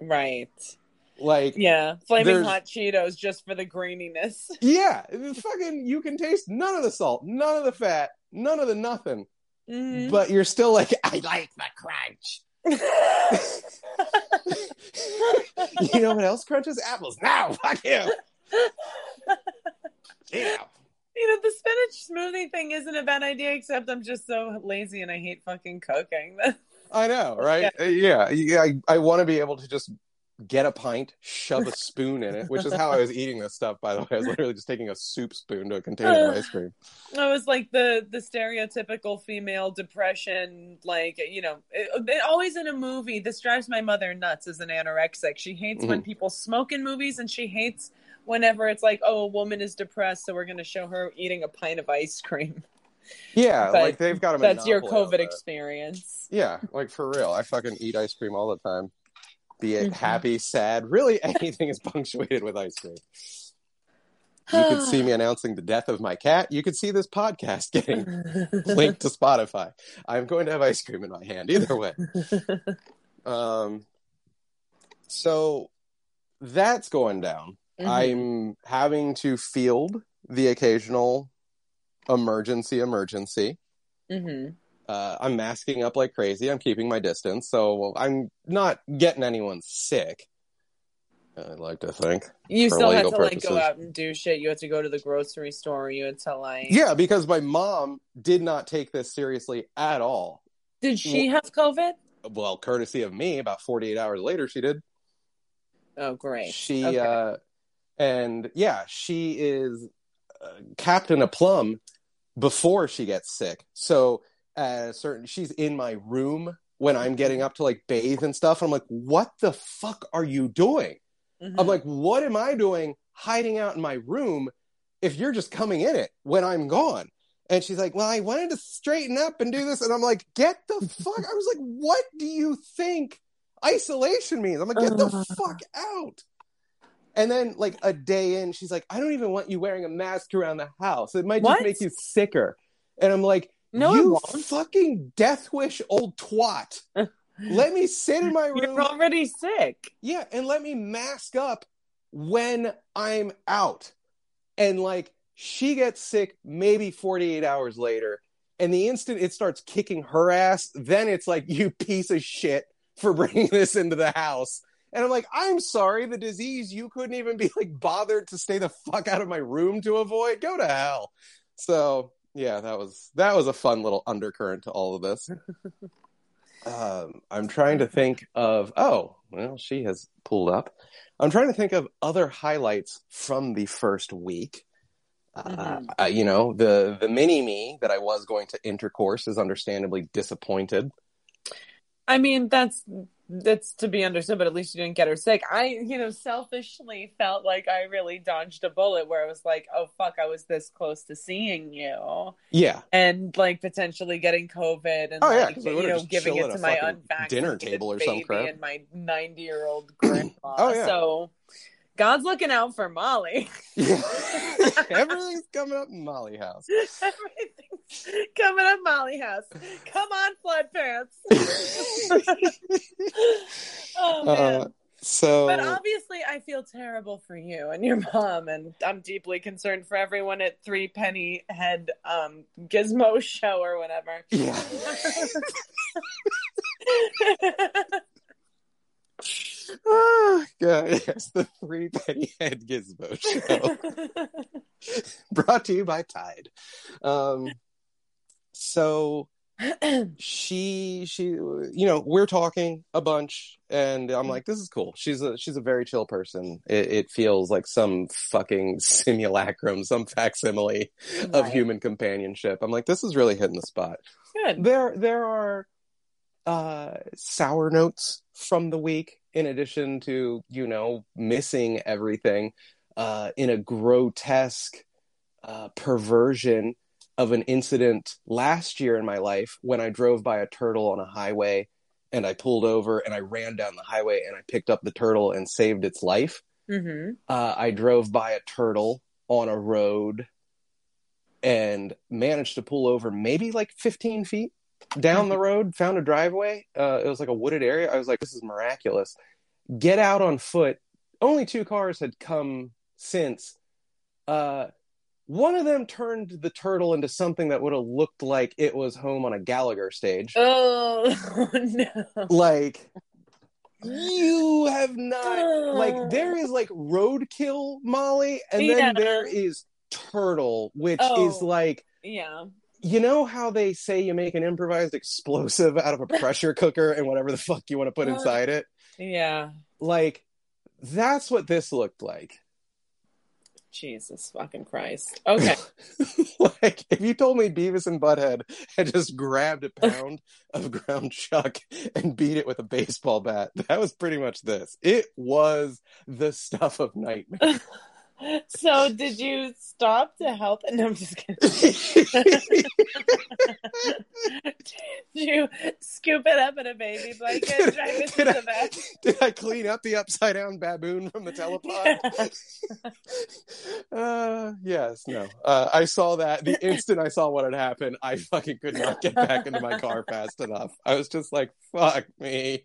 Mm, right. Like, Yeah. Flaming There's- hot Cheetos just for the graininess. yeah, fucking, you can taste none of the salt, none of the fat, none of the nothing, Mhm. but you're still like, I like the crunch. you know what else crunches? Apples. Now, fuck you. Yeah. You know, the spinach smoothie thing isn't a bad idea, except I'm just so lazy and I hate fucking cooking. I know, right? Uh, Yeah, yeah. I, I want to be able to just get a pint, shove a spoon in it, which is how I was eating this stuff. By the way, I was literally just taking a soup spoon to a container of ice cream. I was like the the stereotypical female depression, like you know, it, it- always in a movie. This drives my mother nuts as an anorexic. She hates when Mhm. people smoke in movies, and she hates whenever it's like, oh, a woman is depressed, so we're going to show her eating a pint of ice cream. Yeah, But like they've got a That's your COVID experience. Yeah, like for real. I fucking eat ice cream all the time. Be it Mhm. happy, sad, really anything is punctuated with ice cream. You could see me announcing the death of my cat. You could see this podcast getting linked to Spotify. I'm going to have ice cream in my hand either way. Um, so that's going down. Mhm. I'm having to field the occasional emergency emergency. Mhm. Uh, I'm masking up like crazy. I'm keeping my distance, so I'm not getting anyone sick. I'd like to think. You still had to legal like go out and do shit. You had to go to the grocery store. You had to like. Yeah, because my mom did not take this seriously at all. Did she have COVID? Well, courtesy of me, about 48 hours later, she did. Oh, great. She Okay. uh and yeah, she is uh, Captain a Plum before she gets sick. So uh certain she's in my room when I'm getting up to like bathe and stuff. I'm like, what the fuck are you doing? Mhm. I'm like, what am I doing hiding out in my room if you're just coming in it when I'm gone? And she's like, well, I wanted to straighten up and do this. And I'm like, get the fuck. I was like, what do you think isolation means? I'm like, get the fuck out. And then, like a day in, she's like, I don't even want you wearing a mask around the house. It might just What? make you sicker. And I'm like, no, you fucking death wish old twat. Let me sit in my room. You're already sick. Yeah, and let me mask up when I'm out. And like she gets sick maybe 48 hours later, and the instant it starts kicking her ass, then it's like you piece of shit for bringing this into the house. And I'm like, I'm sorry, the disease you couldn't even be like bothered to stay the fuck out of my room to avoid. Go to hell. So yeah, that was that was a fun little undercurrent to all of this. um, I'm trying to think of oh, well, she has pulled up. I'm trying to think of other highlights from the first week. Uh, Mhm. uh, you know, the the mini me that I was going to intercourse is understandably disappointed. I mean, that's that's to be understood, but at least you didn't get her sick. I, you know, selfishly felt like I really dodged a bullet where I was like, oh fuck, I was this close to seeing you Yeah, and like potentially getting COVID and Oh, yeah, like, we you know giving it to my unvaccinated dinner table or some baby crap. and my ninety year old grandma. Oh, yeah. So God's looking out for Mollie. Everything's coming up in Molly House. Everything's coming up Molly house. Come on, flood pants. oh man. Uh, so But obviously, I feel terrible for you and your mom, and I'm deeply concerned for everyone at Three Penny Head um, Gizmo Show or whatever. yeah. Ah, God, yes, the three penny head gizmo show. brought to you by Tide. Um, so she she you know we're talking a bunch and i'm like this is cool. She's a she's a very chill person. It, it feels like some fucking simulacrum some facsimile of human companionship. I'm like this is really hitting the spot. Good. there there are uh sour notes from the week in addition to you know missing everything uh in a grotesque uh perversion of an incident last year in my life when I drove by a turtle on a highway and I pulled over and I ran down the highway and I picked up the turtle and saved its life. Mm-hmm. Uh, I drove by a turtle on a road and managed to pull over maybe like 15 feet down the road, found a driveway. Uh, it was like a wooded area. I was like, this is miraculous. Get out on foot. Only two cars had come since. Uh, one of them turned the turtle into something that would have looked like it was home on a Gallagher stage. Oh no! Like, you have not like ah. there is like roadkill Mollie, and Yeah. then there is turtle, which Oh. is like Yeah. you know how they say you make an improvised explosive out of a pressure cooker and whatever the fuck you want to put uh, inside it. Yeah. Like that's what this looked like. Jesus fucking Christ. Okay. like if you told me Beavis and Butthead had just grabbed a pound of ground chuck and beat it with a baseball bat, that was pretty much this. It was the stuff of nightmare. so did you stop to help? No, I'm just kidding. did you scoop it up in a baby blanket, drive it to Did I- the vet? Did I clean up the upside down baboon from the telepod? uh, yes, no. Uh, I saw that the instant I saw what had happened. I fucking could not get back into my car fast enough. I was just like, "Fuck me!"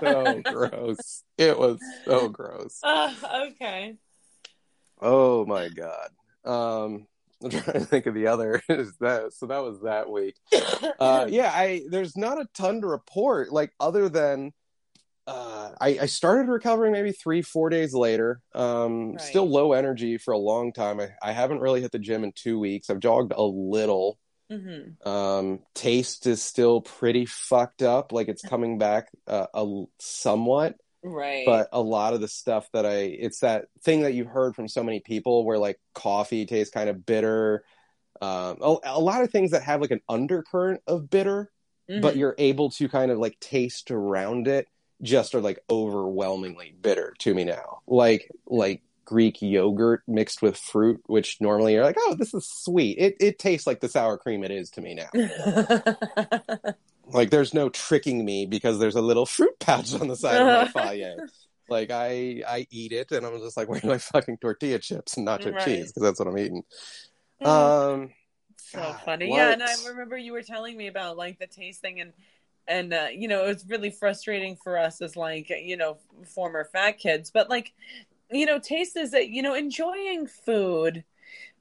So gross. It was so gross. Ah, okay. Oh my god. Um, I'm trying to think of the other. Is that so? That was that week. uh yeah i there's not a ton to report like other than uh i i started recovering maybe three four days later um Right. still low energy for a long time I, I haven't really hit the gym in two weeks i've jogged a little hmm um taste is still pretty fucked up like it's coming back uh, a somewhat Right. but a lot of the stuff that I it's that thing that you've heard from so many people where like coffee tastes kind of bitter. Um, a, a lot of things that have like an undercurrent of bitter, but Mhm. you're able to kind of like taste around it just are like overwhelmingly bitter to me now. Like like Greek yogurt mixed with fruit, which normally you're like, oh, this is sweet. It it tastes like the sour cream it is to me now. Like there's no tricking me because there's a little fruit pouch on the side of my Fage. Like I I eat it and I'm just like, where are my fucking tortilla chips and nacho Right. cheese? Because that's what I'm eating. Oh, Um, so God, funny. what? Yeah, and I remember you were telling me about like the tasting and and uh, you know it was really frustrating for us as like you know former fat kids, but like you know taste is that you know enjoying food.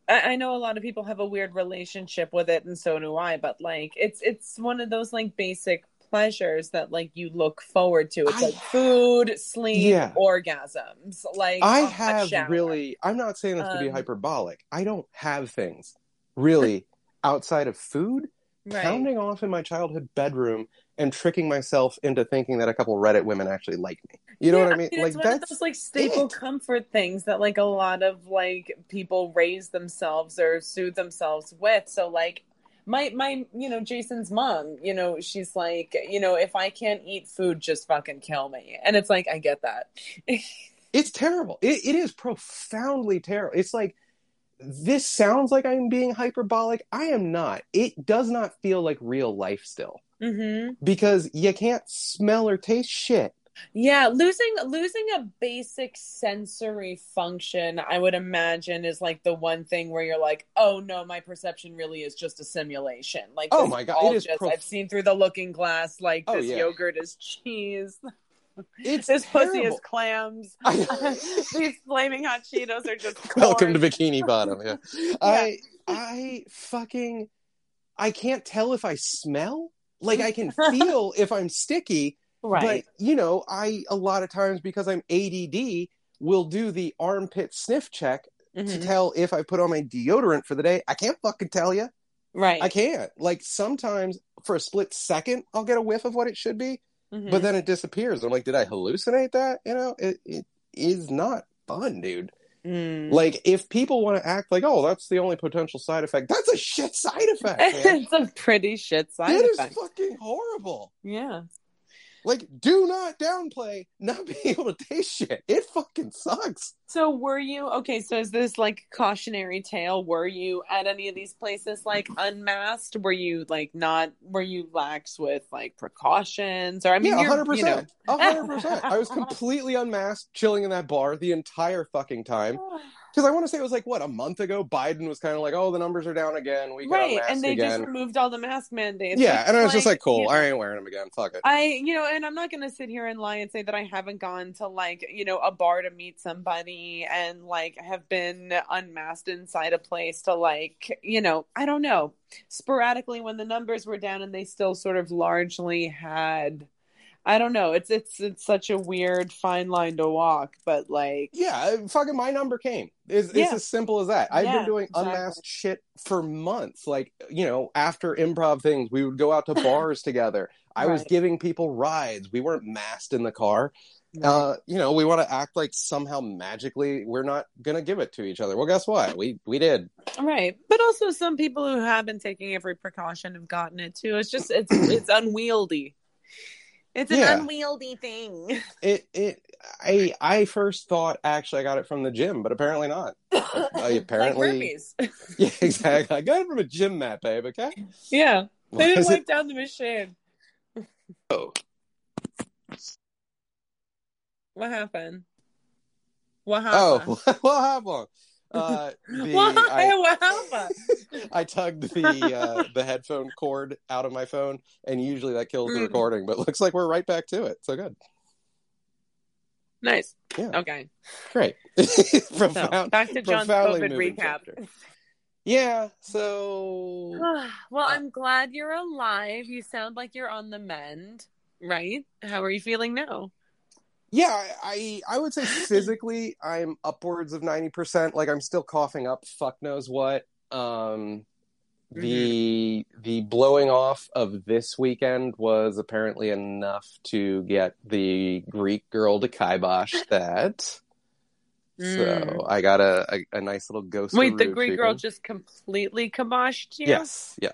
I, I know a lot of people have a weird relationship with it, and so do I. But like it's it's one of those like basic pleasures that like you look forward to. It's I- like food, sleep, Yeah. orgasms. Like I have really. I'm not saying this to be Um, hyperbolic. I don't have things really outside of food. Right. Pounding off in my childhood bedroom and tricking myself into thinking that a couple Reddit women actually like me. You know Yeah, what I mean? it's like one of that's those like staple it. comfort things that like a lot of like people raise themselves or soothe themselves with. So like my my you know Jason's mom, you know, she's like, you know, if I can't eat food, just fucking kill me. And it's like I get that. it's terrible. It, it is profoundly terrible. It's like this sounds like I'm being hyperbolic. I am not. It does not feel like real life still hmm because you can't smell or taste shit. Yeah, losing losing a basic sensory function, I would imagine, is like the one thing where you're like, oh no, my perception really is just a simulation. Like, Oh my God, it is just prof- I've seen through the looking glass. Like Oh, this yeah. yogurt is cheese. It's This pussy is clams. These flaming hot Cheetos are just Welcome to. Bikini Bottom. Yeah. I I fucking I can't tell if I smell. Like I can feel if I'm sticky, right. but you know, I a lot of times because I'm ADD will do the armpit sniff check to Mhm. tell if I put on my deodorant for the day. I can't fucking tell you. Right. I can't. Like sometimes for a split second I'll get a whiff of what it should be, Mhm. but then it disappears. I'm like, did I hallucinate that? You know, it it is not fun, dude. Mm. Like, if people want to act like, oh, that's the only potential side effect, that's a shit side effect, it's a pretty shit side it effect. It is fucking horrible. Yeah. Like, do not downplay not being able to taste shit. It fucking sucks. So were you okay? So is this like cautionary tale? Were you at any of these places like unmasked? Were you like not? Were you lax with like precautions? Or I mean, yeah, you're, hundred you know, percent, hundred percent. I was completely unmasked, chilling in that bar the entire fucking time. Because I want to say it was like what a month ago. Biden was kind of like, "Oh, the numbers are down again. We right, and they again." just removed all the mask mandates. yeah, It's and I was just like, "Cool, you know, I ain't wearing them again. Fuck it." I, you know, and I'm not going to sit here and lie and say that I haven't gone to like, you know, a bar to meet somebody and like have been unmasked inside a place to like, you know, I don't know, sporadically when the numbers were down and they still sort of largely had, I don't know, it's it's it's such a weird fine line to walk, but like, Yeah, fucking my number came. It's, it's as simple as that. I've Yeah, been doing exactly. unmasked shit for months. Like, you know, after improv things, we would go out to bars together. I was giving people rides. We weren't masked in the car. Uh, you know, we want to act like somehow magically we're not gonna give it to each other. Well, guess what? We we did. right, but also some people who have been taking every precaution have gotten it too. It's just it's it's unwieldy. It's an Yeah. unwieldy thing. It it. I I first thought actually I got it from the gym, but apparently not. i apparently- like. Yeah, exactly. I got it from a gym mat, babe. Okay. yeah, they didn't Was it- wipe down the machine. Oh. What happened? What oh, happened? Oh, what happened? Uh, the, what? I. I tugged the uh, the headphone cord out of my phone, and usually that kills the Mm. recording. But looks like we're right back to it. So good, nice. Yeah. Okay. great, So back to John's COVID recap. chapter. Yeah. So well, I'm glad you're alive. You sound like you're on the mend, right? How are you feeling now? Yeah, I I would say physically I'm upwards of ninety percent. Like I'm still coughing up, fuck knows what. Um, the the blowing off of this weekend was apparently enough to get the Greek girl to kibosh that. So I got a, a, a nice little ghost. Wait, the Greek girl just completely kiboshed you? Yes, yeah.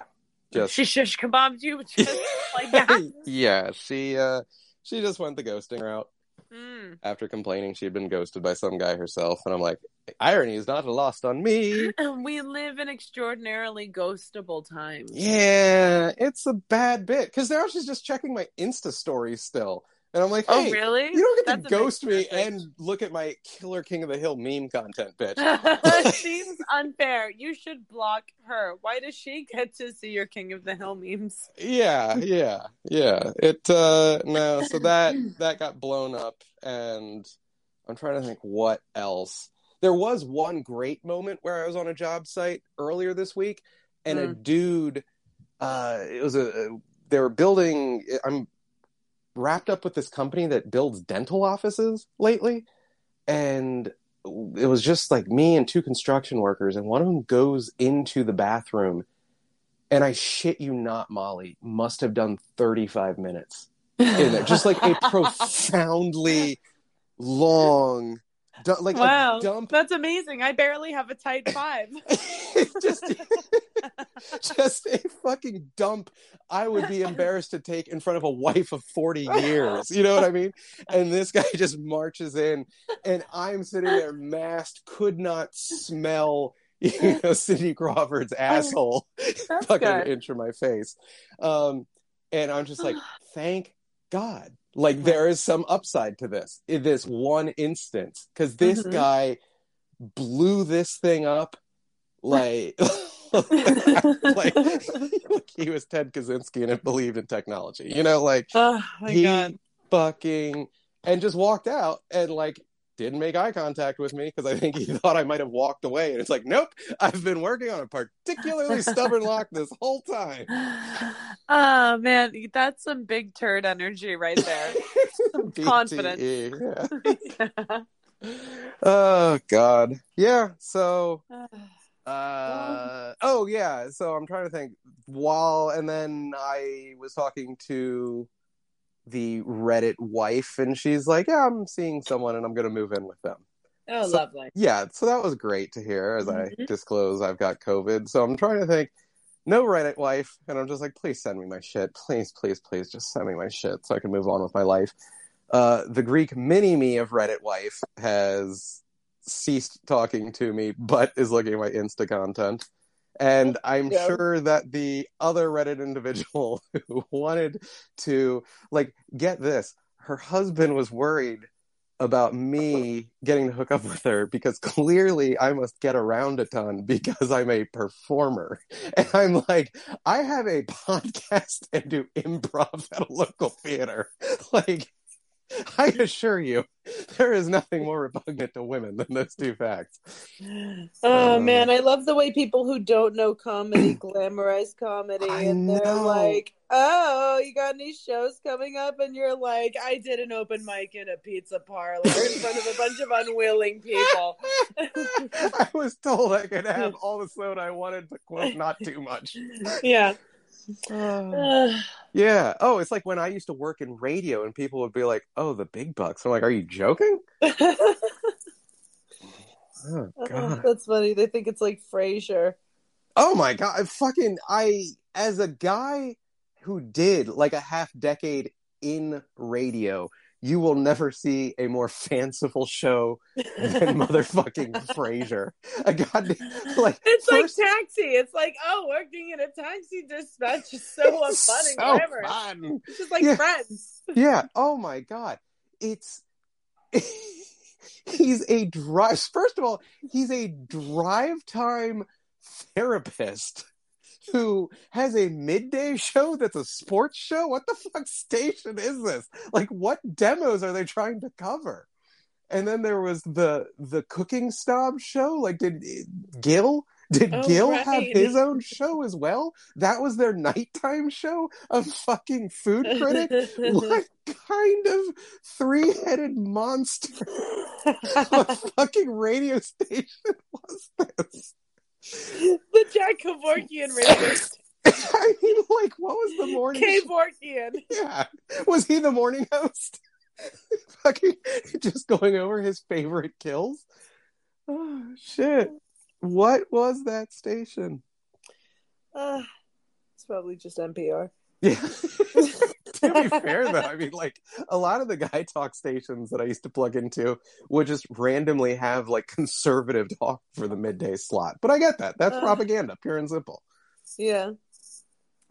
Just She shish kebabbed you just like that? yeah, she uh she just went the ghosting route Mm. after complaining she had been ghosted by some guy herself and I'm like, irony is not lost on me. We live in extraordinarily ghostable times. Yeah, it's a bad bit because now she's just checking my Insta stories still, and I'm like, Oh, really? you don't get That's to ghost me and look at my Killer King of the Hill meme content, bitch. That seems unfair. You should block her. Why does she get to see your King of the Hill memes? yeah, yeah, yeah. It uh no, so that that got blown up, and I'm trying to think what else. There was one great moment where I was on a job site earlier this week, and a dude, uh, it was a they were building. I'm wrapped up with this company that builds dental offices lately, and it was just like me and two construction workers, and one of them goes into the bathroom, and I shit you not, Mollie, must have done 35 minutes in there, just like a profoundly long, du- like wow, dump that's amazing. I barely have a tight five. just just a fucking dump I would be embarrassed to take in front of a wife of 40 years. You know what I mean? And this guy just marches in and I'm sitting there masked, could not smell you know Cindy Crawford's asshole fucking good. inch from my face. Um and I'm just like, thank God. Like there is some upside to this in this one instance. Cause this Mhm. guy blew this thing up like like he was Ted Kaczynski and believed in technology. You know, like oh he god. fucking and just walked out and like didn't make eye contact with me because I think he thought I might have walked away. And it's like, nope, I've been working on a particularly stubborn lock this whole time. Oh man, that's some big turd energy right there. confidence. BTE, yeah. Oh God, yeah. So uh oh yeah so i'm trying to think while and then i was talking to the reddit wife and she's like yeah i'm seeing someone and i'm gonna move in with them. Oh, So- lovely. yeah so that was great to hear as i Mhm. disclose i've got covid. So i'm trying to think no reddit wife and i'm just like please send me my shit. Please please please just send me my shit so i can move on with my life. Uh the greek mini me of reddit wife has ceased talking to me but is looking at my insta content and i'm Yeah. sure that the other reddit individual who wanted to like get this her husband was worried about me getting to hook up with her because clearly I must get around a ton because I'm a performer. And I'm like, I have a podcast and do improv at a local theater. Like, I assure you, there is nothing more repugnant to women than those two facts. Oh Um, man, I love the way people who don't know comedy glamorize comedy, I and they're know. like, "Oh, you got any shows coming up?" And you're like, "I did an open mic in a pizza parlor in front of a bunch of unwilling people." I was told I could have all the soda I wanted, but quote, not too much. yeah. Oh. Yeah. Oh, it's like when I used to work in radio and people would be like, oh, the big bucks. I'm like, are you joking? Oh, uh, God. That's funny. They think it's like Frasier. Oh, my God. I fucking, I, as a guy who did like a half decade in radio, you will never see a more fanciful show than motherfucking Frasier. A goddamn, like, It's first- like taxi. It's like, oh, working in a taxi dispatch is so fun and so glamorous. fun. It's just like Yeah. friends. Yeah. Oh my god. It's he's a drive first of all, he's a drive time therapist who has a midday show that's a sports show. What the fuck station is this? Like what demos are they trying to cover? And then there was the the cooking snob show. Like did Gil did Oh, Gil right. have his own show as well? That was their nighttime show of fucking food critic what kind of three-headed monster of a fucking radio station was this? the Jack Kevorkian radio I mean, like, what was the morning? Kevorkian. Yeah, was he the morning host? Fucking just going over his favorite kills. Oh shit! What was that station? Uh, it's probably just NPR. Yeah. to be fair, though, I mean, like a lot of the guy talk stations that I used to plug into would just randomly have like conservative talk for the midday slot. But I get that. That's Uh. propaganda, pure and simple. Yeah.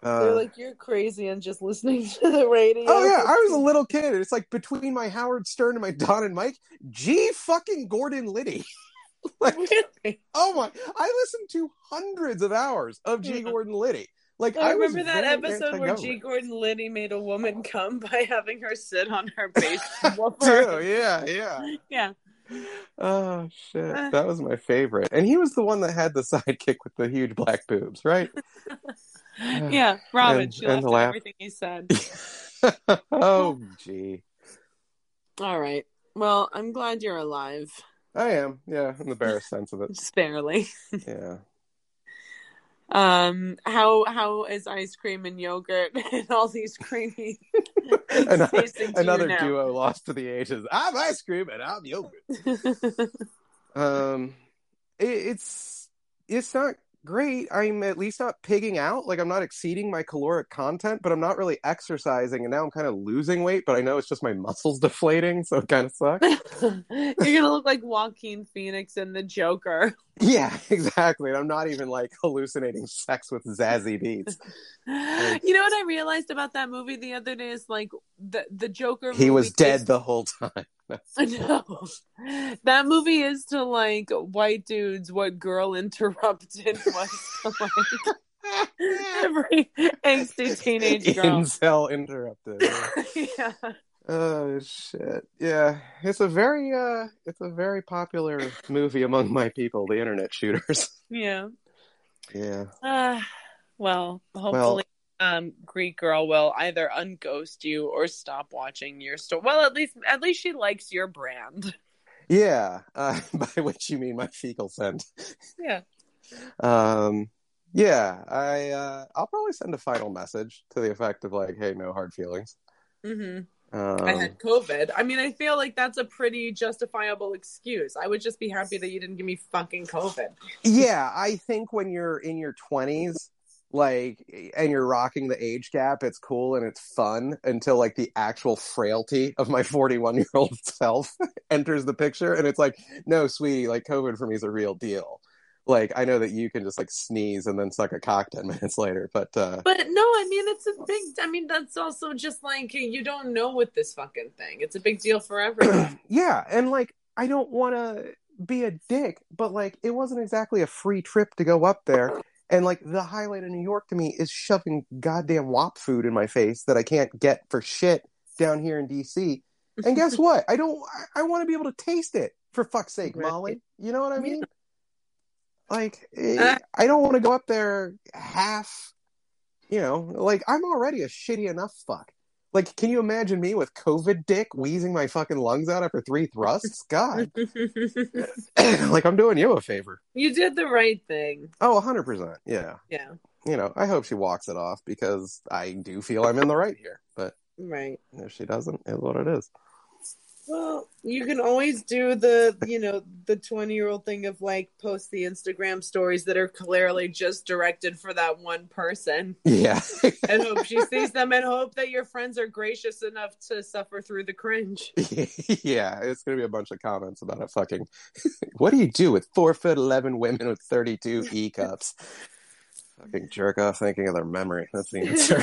Uh, They're like, you're crazy and just listening to the radio. Oh yeah, I was a little kid. It's like between my Howard Stern and my Don and Mike, G fucking Gordon Liddy. like, Really? oh my! I listened to hundreds of hours of G Gordon Liddy. Like I I, remember that episode where G. Gordon Liddy made a woman come by having her sit on her base Too, yeah, yeah. yeah. Oh shit, Uh. that was my favorite. And he was the one that had the sidekick with the huge black boobs, right? Yeah. Robin, And- she and laughed at everything he said. oh gee, All right. Well, I'm glad you're alive. I am. Yeah, in the barest sense of it. Just barely. Yeah. Um, how how is ice cream and yogurt and all these creamy Another, tasting to you another duo lost to the ages. I'm ice cream and I'm yogurt. Um, it, it's it's not great. I'm at least not pigging out. Like I'm not exceeding my caloric content, but I'm not really exercising, and now I'm kind of losing weight. But I know it's just my muscles deflating, so it kind of sucks. You're gonna look like Joaquin Phoenix in the Joker. yeah, exactly. And I'm not even like hallucinating sex with Zazie Beetz. You know what I realized about that movie the other day is like the the Joker. He was dead is- the whole time. No, that movie is to like white dudes what Girl Interrupted was to like every angsty teenage girl. Incel interrupted. yeah. Oh shit. Yeah. It's a very uh it's a very popular movie among my people, the internet shooters. Yeah. yeah. Uh, well, hopefully, um, Greek girl will either unghost you or stop watching your store. Well, at least, at least she likes your brand. Yeah. Uh, by which you mean my fecal scent. Yeah. Um yeah, I uh I'll probably send a final message to the effect of like, hey, no hard feelings. hmm Um, I had COVID. I mean, I feel like that's a pretty justifiable excuse. I would just be happy that you didn't give me fucking COVID. yeah, I think when you're in your twenties, like, and you're rocking the age gap, it's cool and it's fun until like the actual frailty of my 41 year old self enters the picture, and it's like, no, sweetie, like COVID for me is a real deal. Like, I know that you can just like sneeze and then suck a cock ten minutes later, but uh, But no, I mean, it's a big. I mean, that's also just like you don't know with this fucking thing. It's a big deal for everyone. yeah, and like, I don't want to be a dick, but like, it wasn't exactly a free trip to go up there. And like the highlight of New York to me is shoving goddamn WAP food in my face that I can't get for shit down here in DC. And guess what? I don't. I, I want to be able to taste it for fuck's sake, Right. Mollie. You know what I Yeah. mean? Like, eh, Uh. I don't want to go up there half. You know, like I'm already a shitty enough fuck. Like, can you imagine me with COVID dick wheezing my fucking lungs out after three thrusts? God, like I'm doing you a favor. you did the right thing. Oh, 100%. Yeah. Yeah. You know, I hope she walks it off because I do feel I'm in the right here. But Right. if she doesn't, it's what it is. Well, you can always do the, you know, the 20 year old thing of like post the Instagram stories that are clearly just directed for that one person Yeah. and hope she sees them and hope that your friends are gracious enough to suffer through the cringe. yeah. It's going to be a bunch of comments about a fucking. what do you do with four foot 11 women with 32 E cups? fucking jerk off thinking of their memory. That's the answer.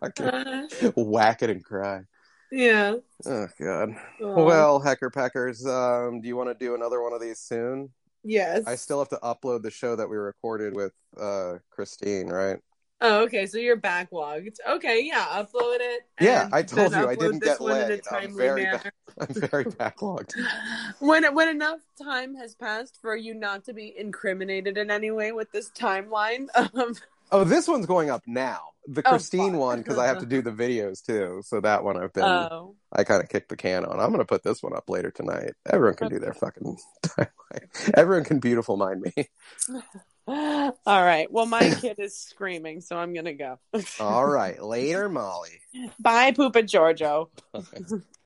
fucking Uh, whack it and cry. Yeah. Oh, God. Aw. Well, Hecker Peckers, um, do you want to do another one of these soon? yes. I still have to upload the show that we recorded with uh, Christine, right? Oh, okay. So you're backlogged. Okay, yeah. Upload it. Yeah, I told you I didn't get one in a laid. I'm very manner. I'm very backlogged. when when enough time has passed for you not to be incriminated in any way with this timeline, um, Oh, this one's going up now. The Oh, Christine fuck. one because I have to do the videos too. So that one I've been Oh. I kind of kicked the can on. I'm gonna put this one up later tonight. Everyone can do their fucking timeline. Everyone can beautiful mind me. All right. Well, my kid is screaming, so I'm gonna go. All right, later, Mollie. Bye, Poopa and Giorgio.